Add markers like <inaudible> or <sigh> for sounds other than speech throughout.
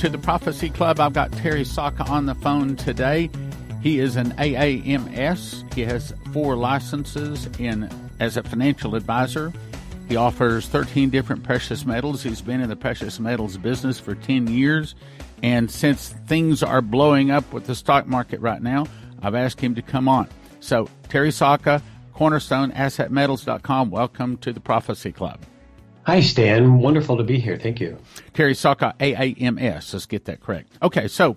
to the Prophecy Club. I've got Terry Sacka on the phone today. He is an AAMS. He has four licenses in as a financial advisor. He offers 13 different precious metals. He's been in the precious metals business for 10 years. And since things are blowing up with the stock market right now, I've asked him to come on. So, Terry Sacka, cornerstoneassetmetals.com. Welcome to the Prophecy Club. Hi, Stan. Wonderful to be here. Thank you. Terry Sacka, AAMS. Let's get that correct. Okay, so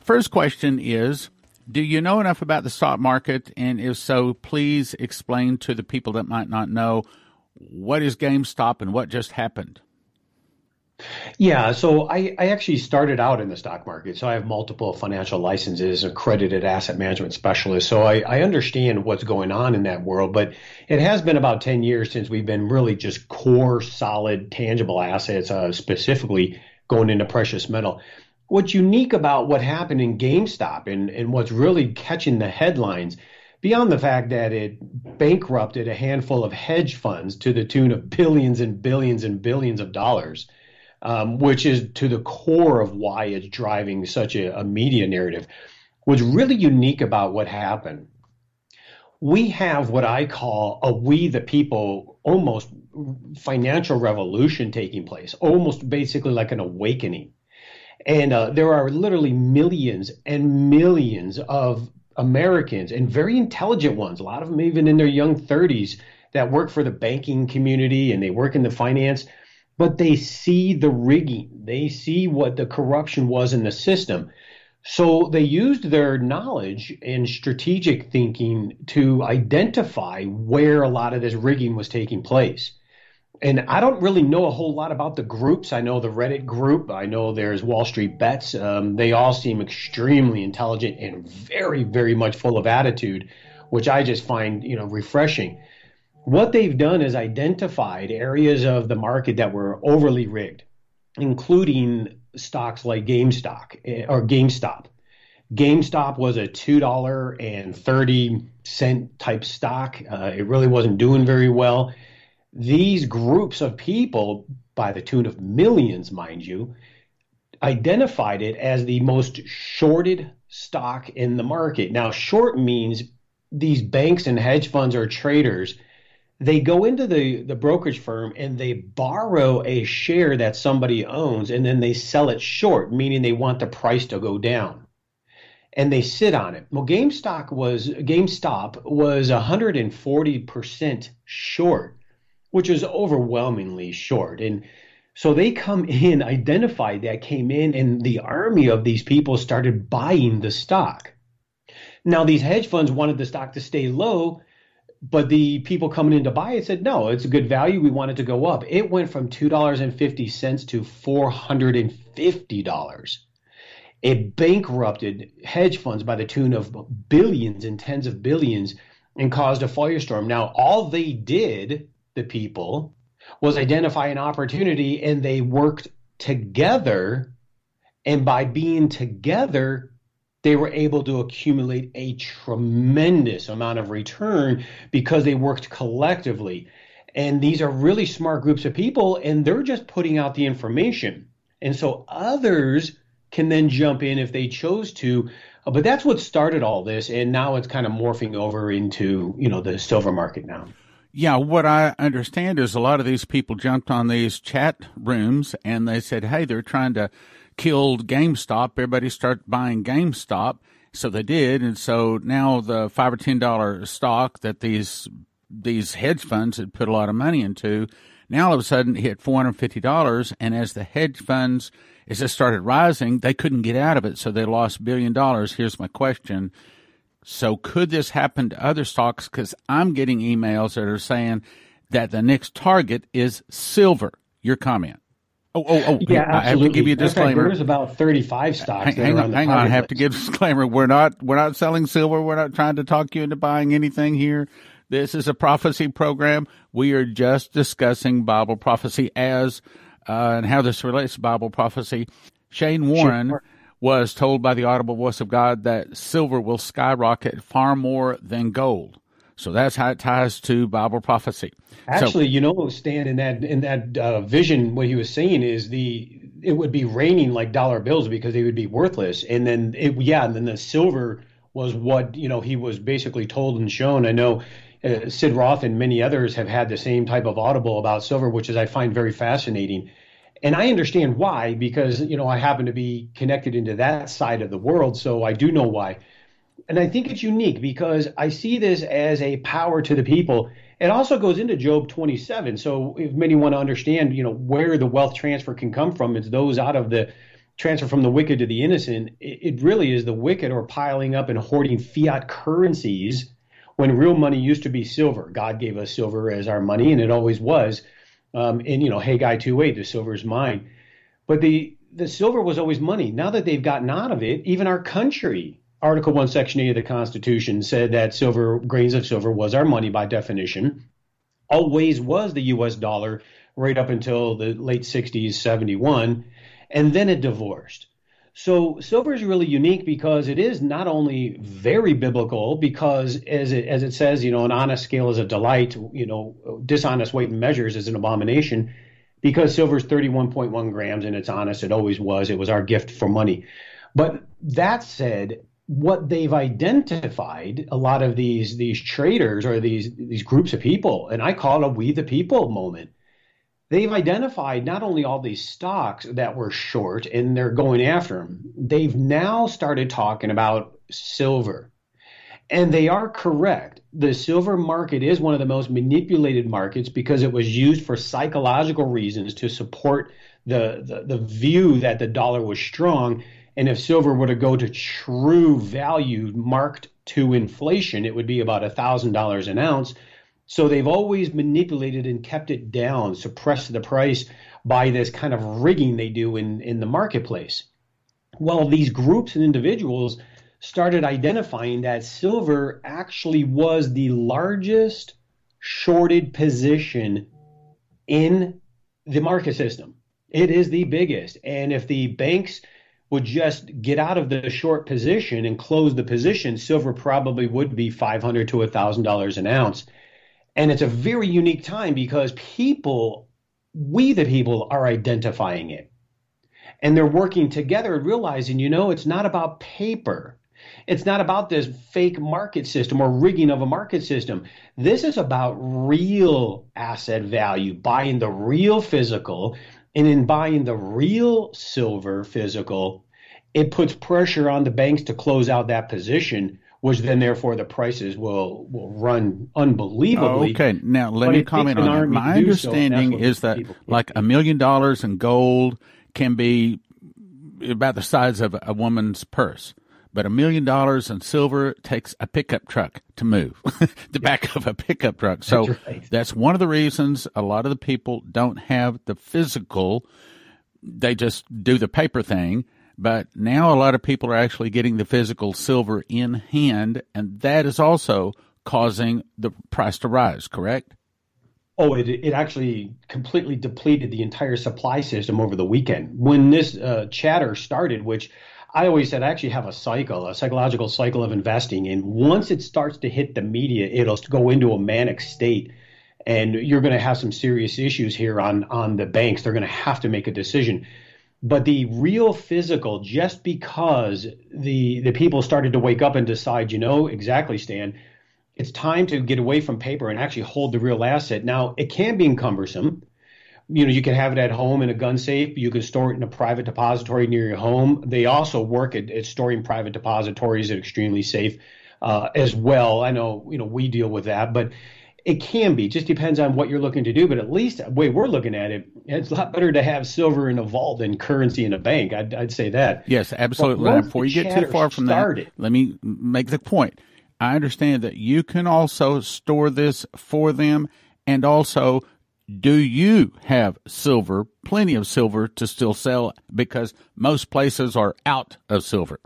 first question is Do you know enough about the stock market? And if so, please explain to the people that might not know what is GameStop and what just happened. Yeah, so I, I actually started out in the stock market. So I have multiple financial licenses, accredited asset management specialist. So I, I understand what's going on in that world. But it has been about 10 years since we've been really just core, solid, tangible assets, uh, specifically going into precious metal. What's unique about what happened in GameStop and, and what's really catching the headlines, beyond the fact that it bankrupted a handful of hedge funds to the tune of billions and billions and billions of dollars um, which is to the core of why it's driving such a, a media narrative. What's really unique about what happened, we have what I call a we the people almost financial revolution taking place, almost basically like an awakening. And uh, there are literally millions and millions of Americans and very intelligent ones, a lot of them even in their young 30s, that work for the banking community and they work in the finance but they see the rigging. They see what the corruption was in the system. So they used their knowledge and strategic thinking to identify where a lot of this rigging was taking place. And I don't really know a whole lot about the groups. I know the Reddit group. I know there's Wall Street Bets. Um, they all seem extremely intelligent and very, very much full of attitude, which I just find, you know, refreshing. What they've done is identified areas of the market that were overly rigged, including stocks like GameStop eh, or GameStop. GameStop was a two dollar and thirty cent type stock. Uh, it really wasn't doing very well. These groups of people, by the tune of millions, mind you, identified it as the most shorted stock in the market. Now, short means these banks and hedge funds or traders they go into the, the brokerage firm and they borrow a share that somebody owns and then they sell it short, meaning they want the price to go down. And they sit on it. Well, GameStop was GameStop was 140% short, which is overwhelmingly short. And so they come <laughs> in, identified that, came in, and the army of these people started buying the stock. Now, these hedge funds wanted the stock to stay low but the people coming in to buy it said, no, it's a good value. We want it to go up. It went from $2.50 to $450. It bankrupted hedge funds by the tune of billions and tens of billions and caused a firestorm. Now, all they did, the people, was identify an opportunity and they worked together. And by being together, they were able to accumulate a tremendous amount of return because they worked collectively. And these are really smart groups of people, and they're just putting out the information. And so others can then jump in if they chose to. Uh, but that's what started all this, and now it's kind of morphing over into you know the silver market now. Yeah, what I understand is a lot of these people jumped on these chat rooms and they said, "Hey, they're trying to." Killed GameStop, everybody started buying GameStop. So they did, and so now the five or ten dollar stock that these these hedge funds had put a lot of money into, now all of a sudden hit four hundred fifty dollars. And as the hedge funds as it started rising, they couldn't get out of it, so they lost billion dollars. Here's my question: So could this happen to other stocks? Because I'm getting emails that are saying that the next target is silver. Your comment? Oh, oh, oh! Yeah, absolutely. I have to give you a disclaimer. There's about 35 stocks. Hang, hang on, hang on. I have to give a disclaimer. We're not we're not selling silver. We're not trying to talk you into buying anything here. This is a prophecy program. We are just discussing Bible prophecy as uh, and how this relates to Bible prophecy. Shane Warren sure. was told by the audible voice of God that silver will skyrocket far more than gold. So that's how it ties to Bible prophecy. Actually, so, you know, Stan, in that in that uh, vision, what he was saying is the it would be raining like dollar bills because they would be worthless. And then it, yeah, and then the silver was what you know he was basically told and shown. I know uh, Sid Roth and many others have had the same type of audible about silver, which is I find very fascinating. And I understand why because you know I happen to be connected into that side of the world, so I do know why. And I think it's unique because I see this as a power to the people. It also goes into Job 27. So if many want to understand, you know, where the wealth transfer can come from, it's those out of the transfer from the wicked to the innocent. It, really is the wicked are piling up and hoarding fiat currencies when real money used to be silver. God gave us silver as our money, and it always was. Um, and you know, hey, Haggai 2:8, the silver is mine. But the the silver was always money. Now that they've gotten out of it, even our country, Article 1, Section 8 of the Constitution said that silver, grains of silver was our money by definition. Always was the US dollar right up until the late 60s, 71, and then it divorced. So silver is really unique because it is not only very biblical, because as it, as it says, you know, an honest scale is a delight, you know, dishonest weight and measures is an abomination, because silver is 31.1 grams and it's honest, it always was. It was our gift for money. But that said, what they've identified, a lot of these these traders or these these groups of people, and I call it a we the people moment they've identified not only all these stocks that were short and they're going after them, they've now started talking about silver. And they are correct. The silver market is one of the most manipulated markets because it was used for psychological reasons to support the, the, the view that the dollar was strong. And if silver were to go to true value marked to inflation, it would be about $1,000 an ounce so they've always manipulated and kept it down, suppressed the price by this kind of rigging they do in, in the marketplace. Well, these groups and individuals started identifying that silver actually was the largest shorted position in the market system. It is the biggest. And if the banks would just get out of the short position and close the position, silver probably would be 500 to $1,000 an ounce. And it's a very unique time because people, we the people, are identifying it. And they're working together and realizing, you know, it's not about paper. It's not about this fake market system or rigging of a market system. This is about real asset value, buying the real physical. And in buying the real silver physical, it puts pressure on the banks to close out that position which then therefore the prices will will run unbelievably. Oh, okay, now let me comment on that. My understanding so, is that like a million dollars in gold can be about the size of a woman's purse. But a million dollars in silver takes a pickup truck to move, <laughs> the back of a pickup truck. So that's, right. that's one of the reasons a lot of the people don't have the physical. They just do the paper thing but now a lot of people are actually getting the physical silver in hand, and that is also causing the price to rise, correct? Oh, it, it actually completely depleted the entire supply system over the weekend. When this uh, chatter started, which I always said I actually have a cycle, a psychological cycle of investing. And once it starts to hit the media, it'll go into a manic state. And you're going to have some serious issues here on, on the banks. They're going to have to make a decision but the real physical just because the the people started to wake up and decide you know exactly stan it's time to get away from paper and actually hold the real asset now it can be cumbersome you know you can have it at home in a gun safe you can store it in a private depository near your home they also work at, at storing private depositories at extremely safe uh, as well i know you know we deal with that but it can be. Just depends on what you're looking to do. But at least the way we're looking at it, it's a lot better to have silver in a vault than currency in a bank. I'd, I'd say that. Yes, absolutely. Before you get too far from started, that, let me make the point. I understand that you can also store this for them, and also, do you have silver, plenty of silver to still sell? Because most places are out of silver.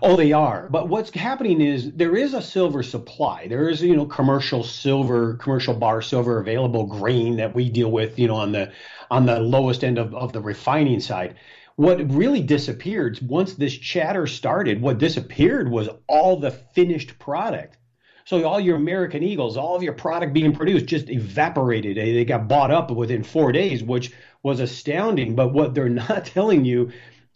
Oh, they are. But what's happening is there is a silver supply. There is, you know, commercial silver, commercial bar silver available grain that we deal with, you know, on the on the lowest end of, of the refining side. What really disappeared once this chatter started, what disappeared was all the finished product. So all your American Eagles, all of your product being produced just evaporated. They got bought up within four days, which was astounding. But what they're <laughs> not telling you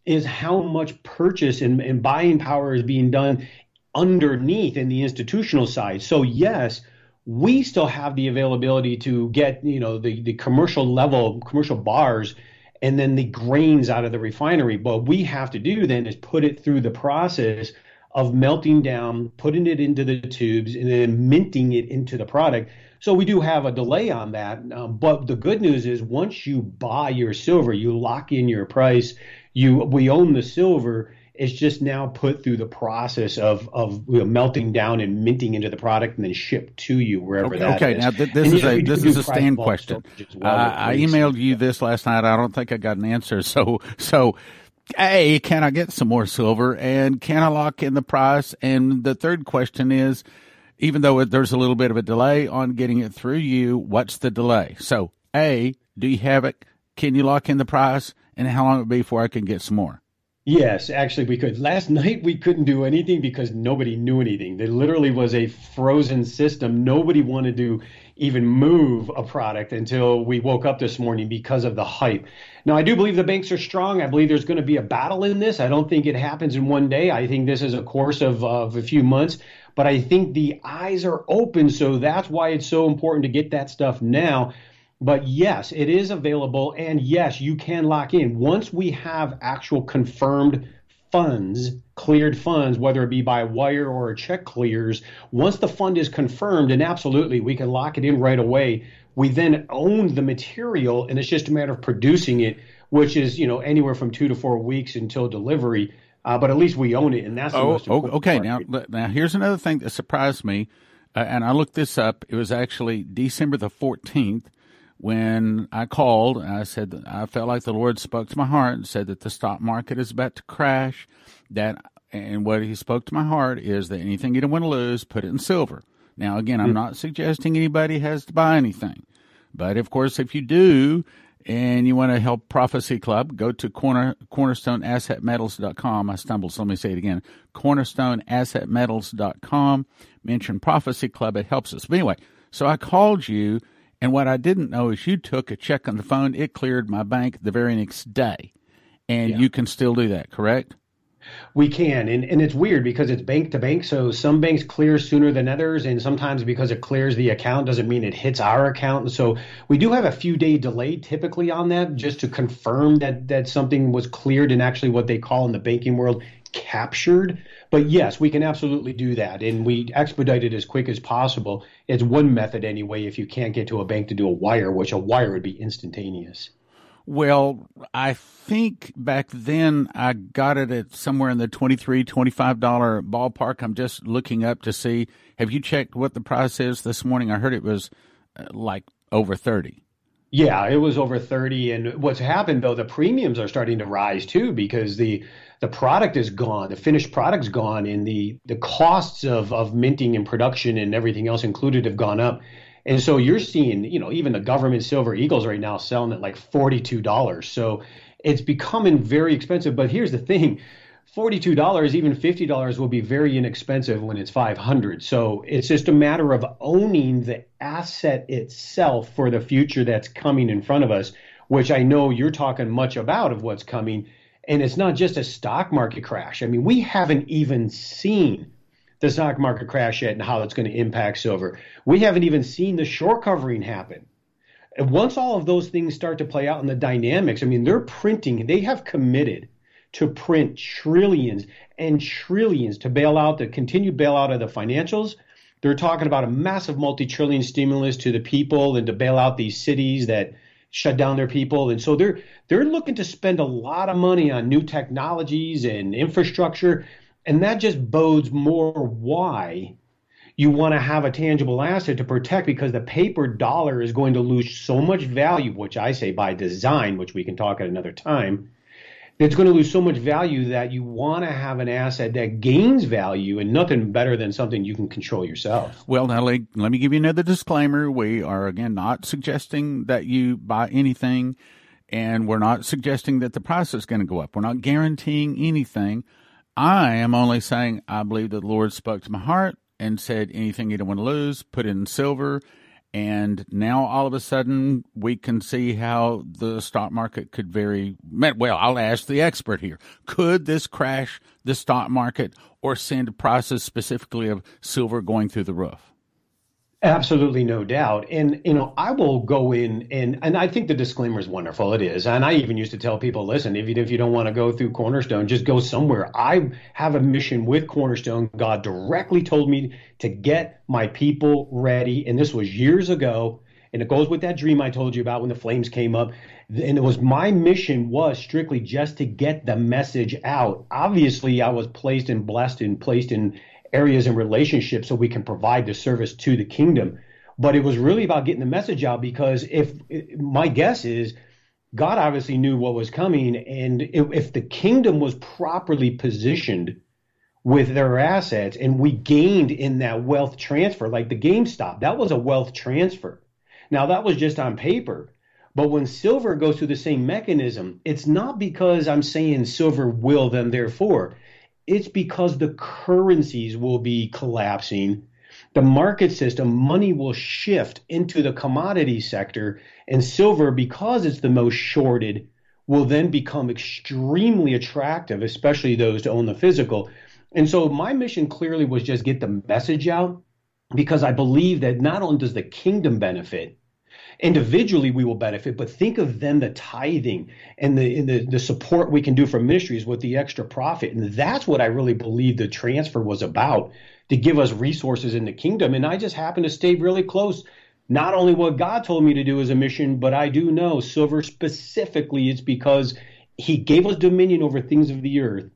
is how much purchase and, and buying power is being done underneath in the institutional side. So yes, we still have the availability to get you know the the commercial level commercial bars and then the grains out of the refinery. What we have to do then is put it through the process of melting down, putting it into the tubes, and then minting it into the product. So we do have a delay on that. Um, but the good news is once you buy your silver, you lock in your price. You we own the silver it's just now put through the process of of you know, melting down and minting into the product and then shipped to you wherever okay, that okay. is. now th- this is a this is a stand question. Well uh, I emailed you this last night. I don't think I got an answer. So so. A, can I get some more silver and can I lock in the price? And the third question is, even though there's a little bit of a delay on getting it through you, what's the delay? So, A, do you have it? Can you lock in the price? And how long it be before I can get some more? Yes, actually, we could. Last <laughs> night we couldn't do anything because nobody knew anything. There literally was a frozen system. Nobody wanted to even move a product until we woke up this morning because of the hype. Now, I do believe the banks are strong. I believe there's going to be a battle in this. I don't think it happens in one day. I think this is a course of, of a few months. But I think the eyes are open. So that's why it's so important to get that stuff now but yes, it is available. And yes, you can lock in. Once we have actual confirmed funds, cleared funds, whether it be by wire or a check clears, once the fund is confirmed, and absolutely we can lock it in right away. We then own the material, and it's just a matter of producing it, which is you know anywhere from two to four weeks until delivery. Uh, but at least we own it, and that's the oh, most oh, okay. Part. Now, now here's another thing that surprised me, uh, and I looked this up. It was actually December the 14th when I called, I said I felt like the Lord spoke to my heart and said that the stock market is about to crash. That and what He spoke to my heart is that anything you don't want to lose, put it in silver. Now, again, I'm not suggesting anybody has to buy anything, but of course, if you do and you want to help Prophecy Club, go to corner cornerstoneassetmetals.com. I stumbled, so let me say it again: cornerstoneassetmetals.com. Mention Prophecy Club; it helps us. But anyway, so I called you and what I didn't know is you took a check on the phone, it cleared my bank the very next day. And yeah. you can still do that, correct? We can, and, and it's weird because it's bank to bank. So some banks clear sooner than others, and sometimes because it clears the account doesn't mean it hits our account. And so we do have a few day delay typically on that, just to confirm that that something was cleared and actually what they call in the banking world captured. But yes, we can absolutely do that, and we expedite it as quick as possible. It's one method anyway. If you can't get to a bank to do a wire, which a wire would be instantaneous. Well, I think back then I got it at somewhere in the $23, $25 ballpark. I'm just looking up to see. Have you checked what the price is this morning? I heard it was uh, like over 30. Yeah, it was over 30 and what's happened though the premiums are starting to rise too because the the product is gone, the finished product's gone and the the costs of of minting and production and everything else included have gone up. And so you're seeing, you know, even the government silver eagles right now selling at like $42. So it's becoming very expensive, but here's the thing, $42 even $50 will be very inexpensive when it's 500 so it's just a matter of owning the asset itself for the future that's coming in front of us which i know you're talking much about of what's coming. And it's not just a stock market crash. I mean we haven't even seen the stock market crash yet and how it's going to impact silver. We haven't even seen the short covering happen. Once all of those things start to play out in the dynamics i mean they're printing they have committed to print trillions and trillions to bail out the continued bailout of the financials. They're talking about a massive multi-trillion stimulus to the people and to bail out these cities that shut down their people. And so they're they're looking to spend a lot of money on new technologies and infrastructure. And that just bodes more why you want to have a tangible asset to protect because the paper dollar is going to lose so much value, which I say by design, which we can talk at another time it's going to lose so much value that you want to have an asset that gains value and nothing better than something you can control yourself. Well, now let, let me give you another disclaimer. We are, again, not suggesting that you buy anything, and we're not suggesting that the price is going to go up. We're not guaranteeing anything. I am only saying I believe that the Lord spoke to my heart and said anything you don't want to lose, put in silver And now all of a sudden we can see how the stock market could very well. I'll ask the expert here. Could this crash the stock market or send a process specifically of silver going through the roof? Absolutely, no doubt. And you know, I will go in and and I think the disclaimer is wonderful. It is, and I even used to tell people, listen, if you if you don't want to go through Cornerstone, just go somewhere. I have a mission with Cornerstone. God directly told me to get my people ready, and this was years ago. And it goes with that dream I told you about when the flames came up. And it was my mission was strictly just to get the message out. Obviously, I was placed and blessed and placed in areas and relationships so we can provide the service to the kingdom. But it was really about getting the message out because if my guess is God obviously knew what was coming, and if, the kingdom was properly positioned with their assets and we gained in that wealth transfer, like the GameStop, that was a wealth transfer. Now, that was just on paper. But when silver goes through the same mechanism, it's not because I'm saying silver will then therefore it's because the currencies will be collapsing. The market system, money will shift into the commodity sector, and silver, because it's the most shorted, will then become extremely attractive, especially those to own the physical. And so my mission clearly was just get the message out because I believe that not only does the kingdom benefit, individually we will benefit, but think of then the tithing and the, and the, the support we can do for ministries with the extra profit. And that's what I really believe the transfer was about to give us resources in the kingdom. And I just happen to stay really close. Not only what God told me to do as a mission, but I do know silver specifically, it's because he gave us dominion over things of the earth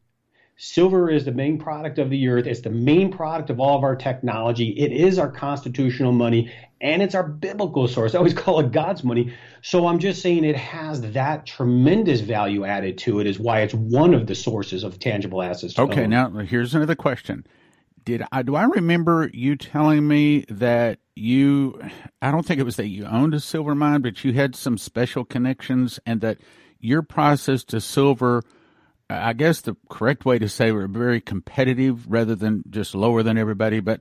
Silver is the main product of the earth. It's the main product of all of our technology. It is our constitutional money and it's our biblical source. I always <laughs> call it God's money. So I'm just saying it has that tremendous value added to it, is why it's one of the sources of tangible assets. Okay, own. now here's another question. Did I do I remember you telling me that you I don't think it was that you owned a silver mine, but you had some special connections and that your process to silver I guess the correct way to say we're very competitive rather than just lower than everybody. But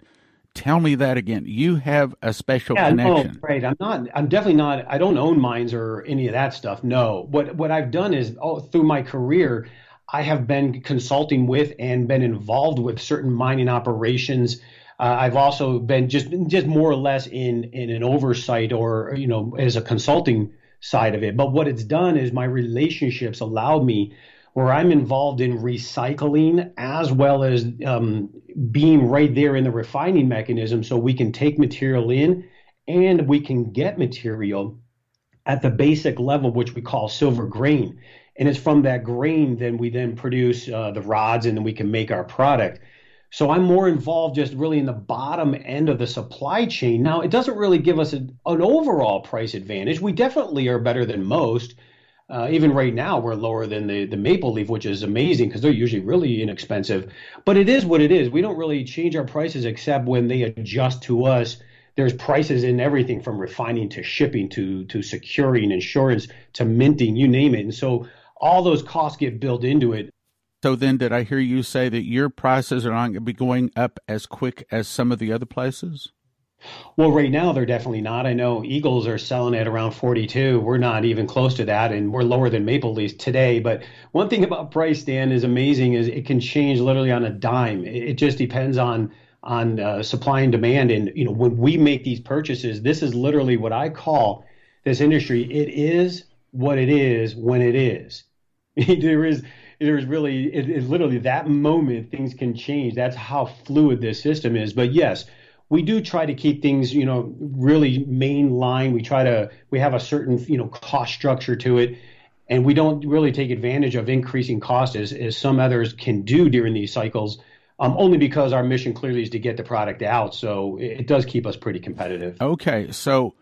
tell me that again. You have a special yeah, connection. No, right. I'm not. I'm definitely not. I don't own mines or any of that stuff. No. What what I've done is oh, through my career, I have been consulting with and been involved with certain mining operations. Uh, I've also been just just more or less in in an oversight or you know as a consulting side of it. But what it's done is my relationships allowed me where I'm involved in recycling as well as um, being right there in the refining mechanism so we can take material in and we can get material at the basic level, which we call silver grain. And it's from that grain then we then produce uh, the rods and then we can make our product. So I'm more involved just really in the bottom end of the supply chain. Now, it doesn't really give us a, an overall price advantage. We definitely are better than most uh, even right now, we're lower than the, the maple leaf, which is amazing because they're usually really inexpensive. But it is what it is. We don't really change our prices except when they adjust to us. There's prices in everything from refining to shipping to to securing insurance to minting, you name it. And so all those costs get built into it. So then, did I hear you say that your prices are not going to be going up as quick as some of the other places? Well, right now they're definitely not. I know Eagles are selling at around 42. We're not even close to that, and we're lower than Maple Leafs today. But one thing about price, Dan, is amazing is it can change literally on a dime. It just depends on on uh, supply and demand. And you know, when we make these purchases, this is literally what I call this industry. It is what it is when it is. <laughs> there is there is really it is literally that moment things can change. That's how fluid this system is. But yes we do try to keep things, you know, really mainline. We try to we have a certain, you know, cost structure to it, and we don't really take advantage of increasing costs as, as some others can do during these cycles. Um, only because our mission clearly is to get the product out, so it, it does keep us pretty competitive. Okay, so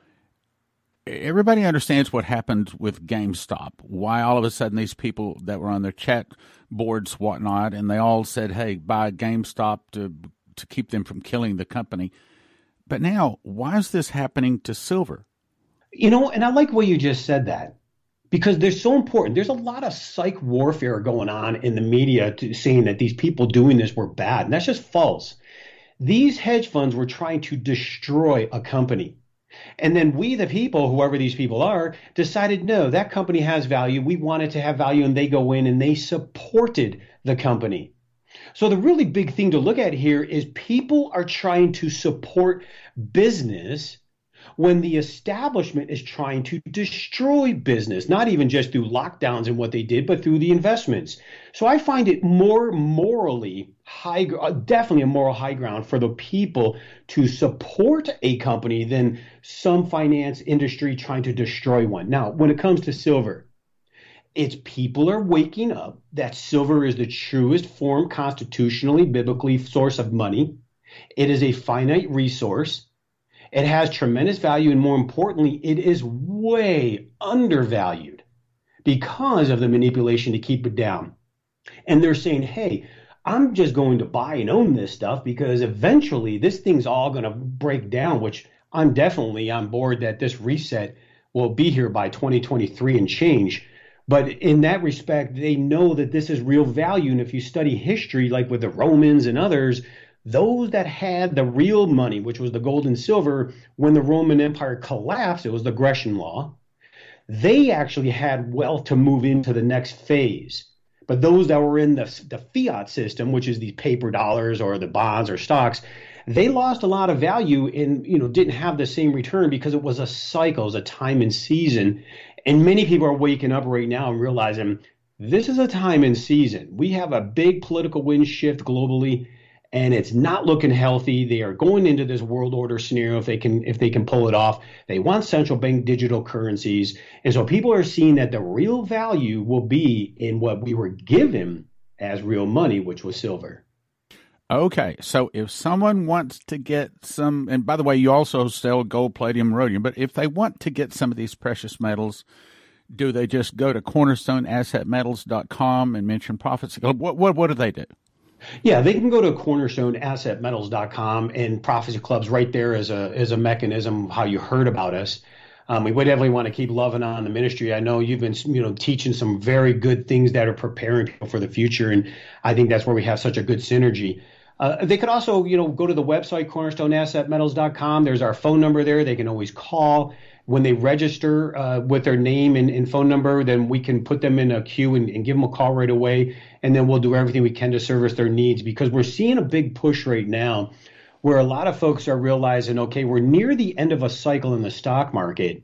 everybody understands what happened with GameStop. Why all of a sudden these people that were on their chat boards, whatnot, and they all said, "Hey, buy GameStop to to keep them from killing the company. But now, why is this happening to silver? You know, and I like way you just said that because they're so important. There's a lot of psych warfare going on in the media to, saying that these people doing this were bad, and that's just false. These hedge funds were trying to destroy a company. And then we, the people, whoever these people are, decided no, that company has value. We want it to have value. And they go in and they supported the company. So the really big thing to look at here is people are trying to support business when the establishment is trying to destroy business, not even just through lockdowns and what they did, but through the investments. So I find it more morally high, uh, definitely a moral high ground for the people to support a company than some finance industry trying to destroy one. Now, when it comes to silver, it's people are waking up that silver is the truest form constitutionally, biblically source of money. It is a finite resource. It has tremendous value, and more importantly, it is way undervalued because of the manipulation to keep it down. And they're saying, hey, I'm just going to buy and own this stuff because eventually this thing's all going to break down, which I'm definitely on board that this reset will be here by 2023 and change. But in that respect, they know that this is real value. And if you study history, like with the Romans and others, those that had the real money, which was the gold and silver, when the Roman Empire collapsed, it was the Gresham's law, they actually had wealth to move into the next phase. But those that were in the, the fiat system, which is the paper dollars or the bonds or stocks, they lost a lot of value and you know didn't have the same return because it was a cycle, it was a time and season. And many people are waking up right now and realizing this is a time and season. We have a big political wind shift globally and it's not looking healthy. They are going into this world order scenario if they can if they can pull it off. They want central bank digital currencies, and so people are seeing that the real value will be in what we were given as real money, which was silver. Okay, so if someone wants to get some, and by the way, you also sell gold, palladium, rhodium, but if they want to get some of these precious metals, do they just go to cornerstoneassetmetals.com and mention profits? What, what, what do they do? Yeah, they can go to cornerstoneassetmetals.com and Prophecy Club's right there as a as a mechanism how you heard about us. Um, we would definitely want to keep loving on the ministry. I know you've been, you know, teaching some very good things that are preparing people for the future, and I think that's where we have such a good synergy. Uh, they could also, you know, go to the website cornerstoneassetmetals.com. There's our phone number there. They can always call when they register uh, with their name and, and, phone number. Then we can put them in a queue and, and give them a call right away, and then we'll do everything we can to service their needs because we're seeing a big push right now where a lot of folks are realizing, okay, we're near the end of a cycle in the stock market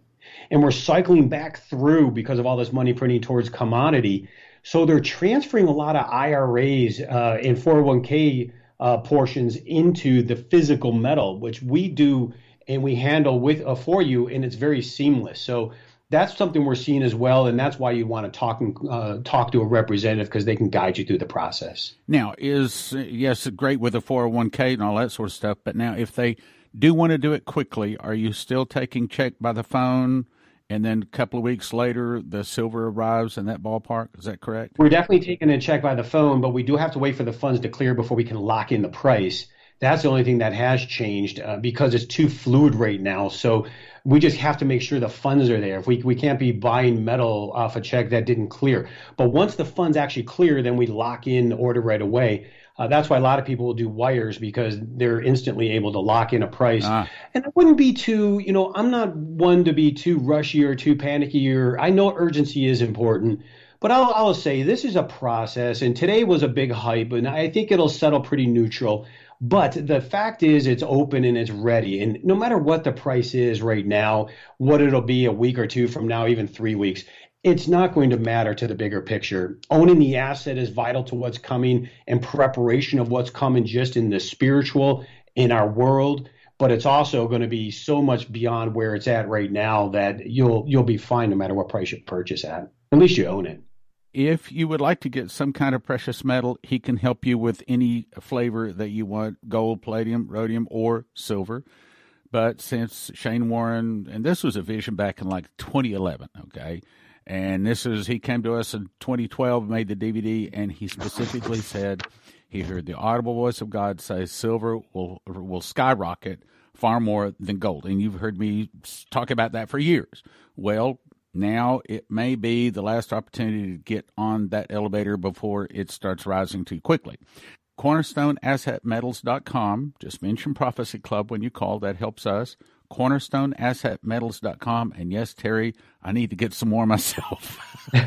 and we're cycling back through because of all this money printing towards commodity. So they're transferring a lot of IRAs uh, and 401k uh, portions into the physical metal, which we do and we handle with uh, for you, and it's very seamless. So that's something we're seeing as well, and that's why you want to talk and uh, talk to a representative because they can guide you through the process. Now, is yes, great with a 401k and all that sort of stuff, but now if they do want to do it quickly, are you still taking check by the phone? And then a couple of weeks later the silver arrives in that ballpark. Is that correct? We're definitely taking a check by the phone but we do have to wait for the funds to clear before we can lock in the price. That's the only thing that has changed uh, because it's too fluid right now. So we just have to make sure the funds are there. If we, we can't be buying metal off a check that didn't clear. But once the funds actually clear then we lock in the order right away uh, that's why a lot of people will do wires because they're instantly able to lock in a price. Ah. And I wouldn't be too, you know, I'm not one to be too rushy or too panicky or I know urgency is important. But I'll, I'll say this is a process, and today was a big hype, and I think it'll settle pretty neutral. But the fact is, it's open and it's ready. And no matter what the price is right now, what it'll be a week or two from now, even three weeks, it's not going to matter to the bigger picture. Owning the asset is vital to what's coming and preparation of what's coming just in the spiritual in our world. But it's also going to be so much beyond where it's at right now that you'll you'll be fine no matter what price you purchase at. At least you own it. If you would like to get some kind of precious metal, he can help you with any flavor that you want gold, palladium, rhodium, or silver. But since Shane Warren, and this was a vision back in like 2011, okay, and this is, he came to us in 2012, made the DVD, and he specifically said he heard the audible voice of God say silver will, will skyrocket far more than gold. And you've heard me talk about that for years. Well, now it may be the last opportunity to get on that elevator before it starts rising too quickly. CornerstoneAssetMetals.com. Just mention Prophecy Club when you call. That helps us cornerstoneassetmetals.com. And yes, Terry, I need to get some more myself. <laughs>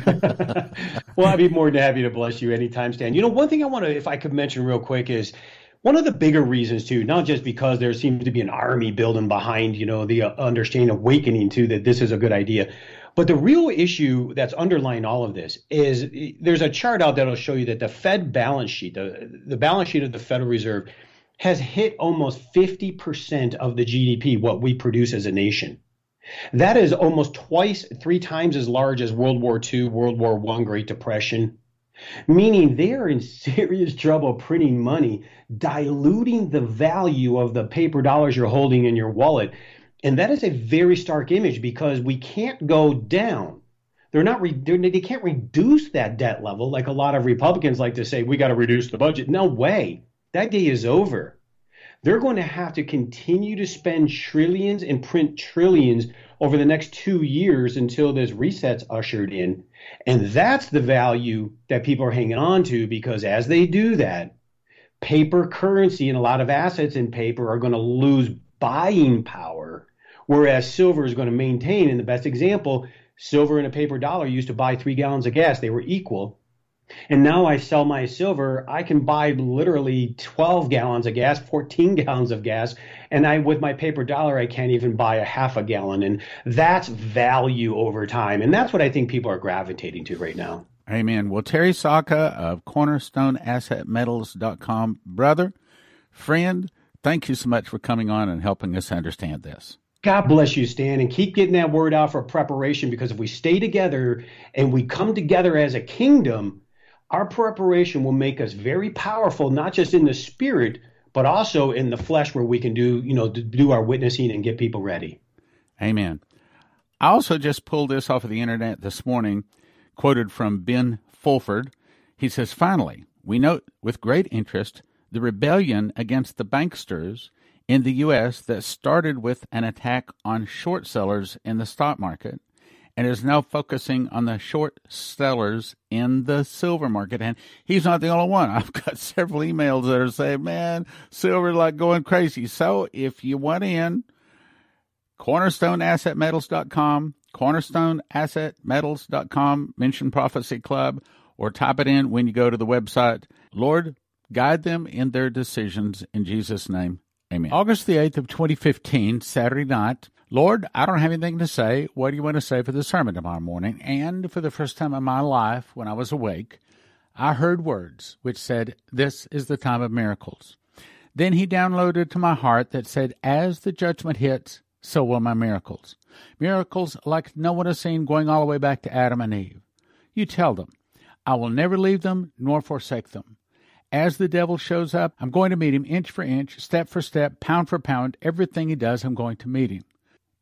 well, I'd be more than happy to bless you anytime, Stan. You know, one thing I want to, if I could mention real quick, is one of the bigger reasons too, not just because there seems to be an army building behind, you know, the uh, understanding awakening to that this is a good idea. But the real issue that's underlying all of this is there's a chart out that'll show you that the Fed balance sheet, the, the balance sheet of the Federal Reserve, has hit almost 50% of the GDP, what we produce as a nation. That is almost twice, three times as large as World War II, World War I, Great Depression, meaning they are in <laughs> serious trouble printing money, diluting the value of the paper dollars you're holding in your wallet. And that is a very stark image because we can't go down. They're not re- they're, they can't reduce that debt level like a lot of Republicans like to say we got to reduce the budget. No way. That day is over. They're going to have to continue to spend trillions and print trillions over the next two years until this reset's ushered in. And that's the value that people are hanging on to because as they do that, paper currency and a lot of assets in paper are going to lose buying power, whereas silver is going to maintain. And the best example, silver and a paper dollar used to buy three gallons of gas. They were equal. And now I sell my silver, I can buy literally 12 gallons of gas, 14 gallons of gas, and I with my paper dollar I can't even buy a half a gallon and that's value over time. And that's what I think people are gravitating to right now. Amen. Well, Terry Sacka of cornerstoneassetmetals.com, brother, friend, thank you so much for coming on and helping us understand this. God bless you, Stan, and keep getting that word out for preparation because if we stay together and we come together as a kingdom, our preparation will make us very powerful, not just in the spirit, but also in the flesh where we can do, you know, do our witnessing and get people ready. Amen. I also just pulled this off of the internet this morning, quoted from Ben Fulford. He says, Finally, we note with great interest the rebellion against the banksters in the U.S. that started with an attack on short sellers in the stock market and is now focusing on the short sellers in the silver market. And he's not the only one. <laughs> I've got several emails that are saying, man, silver like going crazy. So if you want in, cornerstoneassetmetals.com, cornerstoneassetmetals.com, mention Prophecy Club, or type it in when you go to the website. Lord, guide them in their decisions in Jesus' name. Amen. August the 8th of 2015, Saturday night, Lord, I don't have anything to say. What do you want to say for the sermon tomorrow morning? And for the first time in my life, when I was awake, I heard words which said, This is the time of miracles. Then he downloaded to my heart that said, As the judgment hits, so will my miracles. Miracles like no one has seen going all the way back to Adam and Eve. You tell them, I will never leave them nor forsake them. As the devil shows up, I'm going to meet him inch for inch, step for step, pound for pound. Everything he does, I'm going to meet him.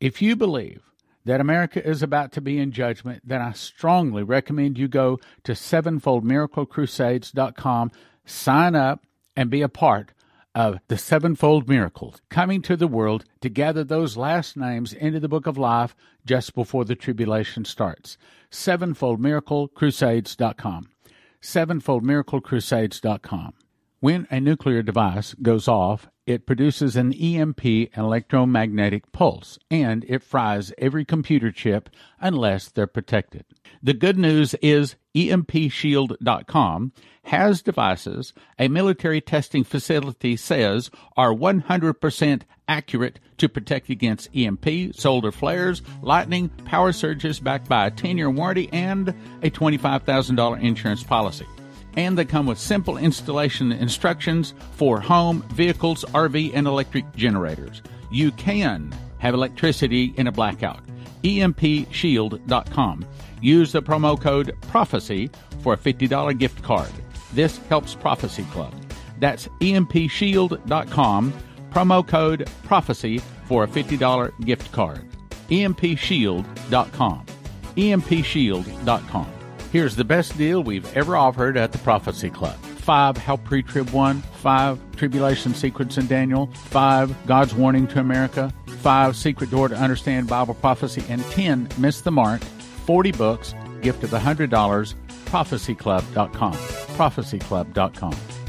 If you believe that America is about to be in judgment, then I strongly recommend you go to sevenfoldmiraclecrusades.com, sign up, and be a part of the sevenfold miracles coming to the world to gather those last names into the book of life just before the tribulation starts. Sevenfoldmiraclecrusades.com. Sevenfoldmiraclecrusades.com. When a nuclear device goes off, it produces an EMP electromagnetic pulse, and it fries every computer chip unless they're protected. The good news is EMPShield.com has devices a military testing facility says are 100% accurate to protect against EMP, solar flares, lightning, power surges backed by a 10 year warranty and a $25,000 insurance policy and they come with simple installation instructions for home, vehicles, RV, and electric generators. You can have electricity in a blackout. EMPShield.com. Use the promo code PROPHECY for a $50 gift card. This helps Prophecy Club. That's EMPShield.com. Promo code PROPHECY for a $50 gift card. EMPShield.com. EMPShield.com. Here's the best deal we've ever offered at the Prophecy Club. Five Help Pre-Trib 1, five Tribulation Secrets in Daniel, five God's Warning to America, five Secret Door to Understand Bible Prophecy, and 10 Miss the Mark, 40 books, gift of $100, prophecyclub.com, prophecyclub.com.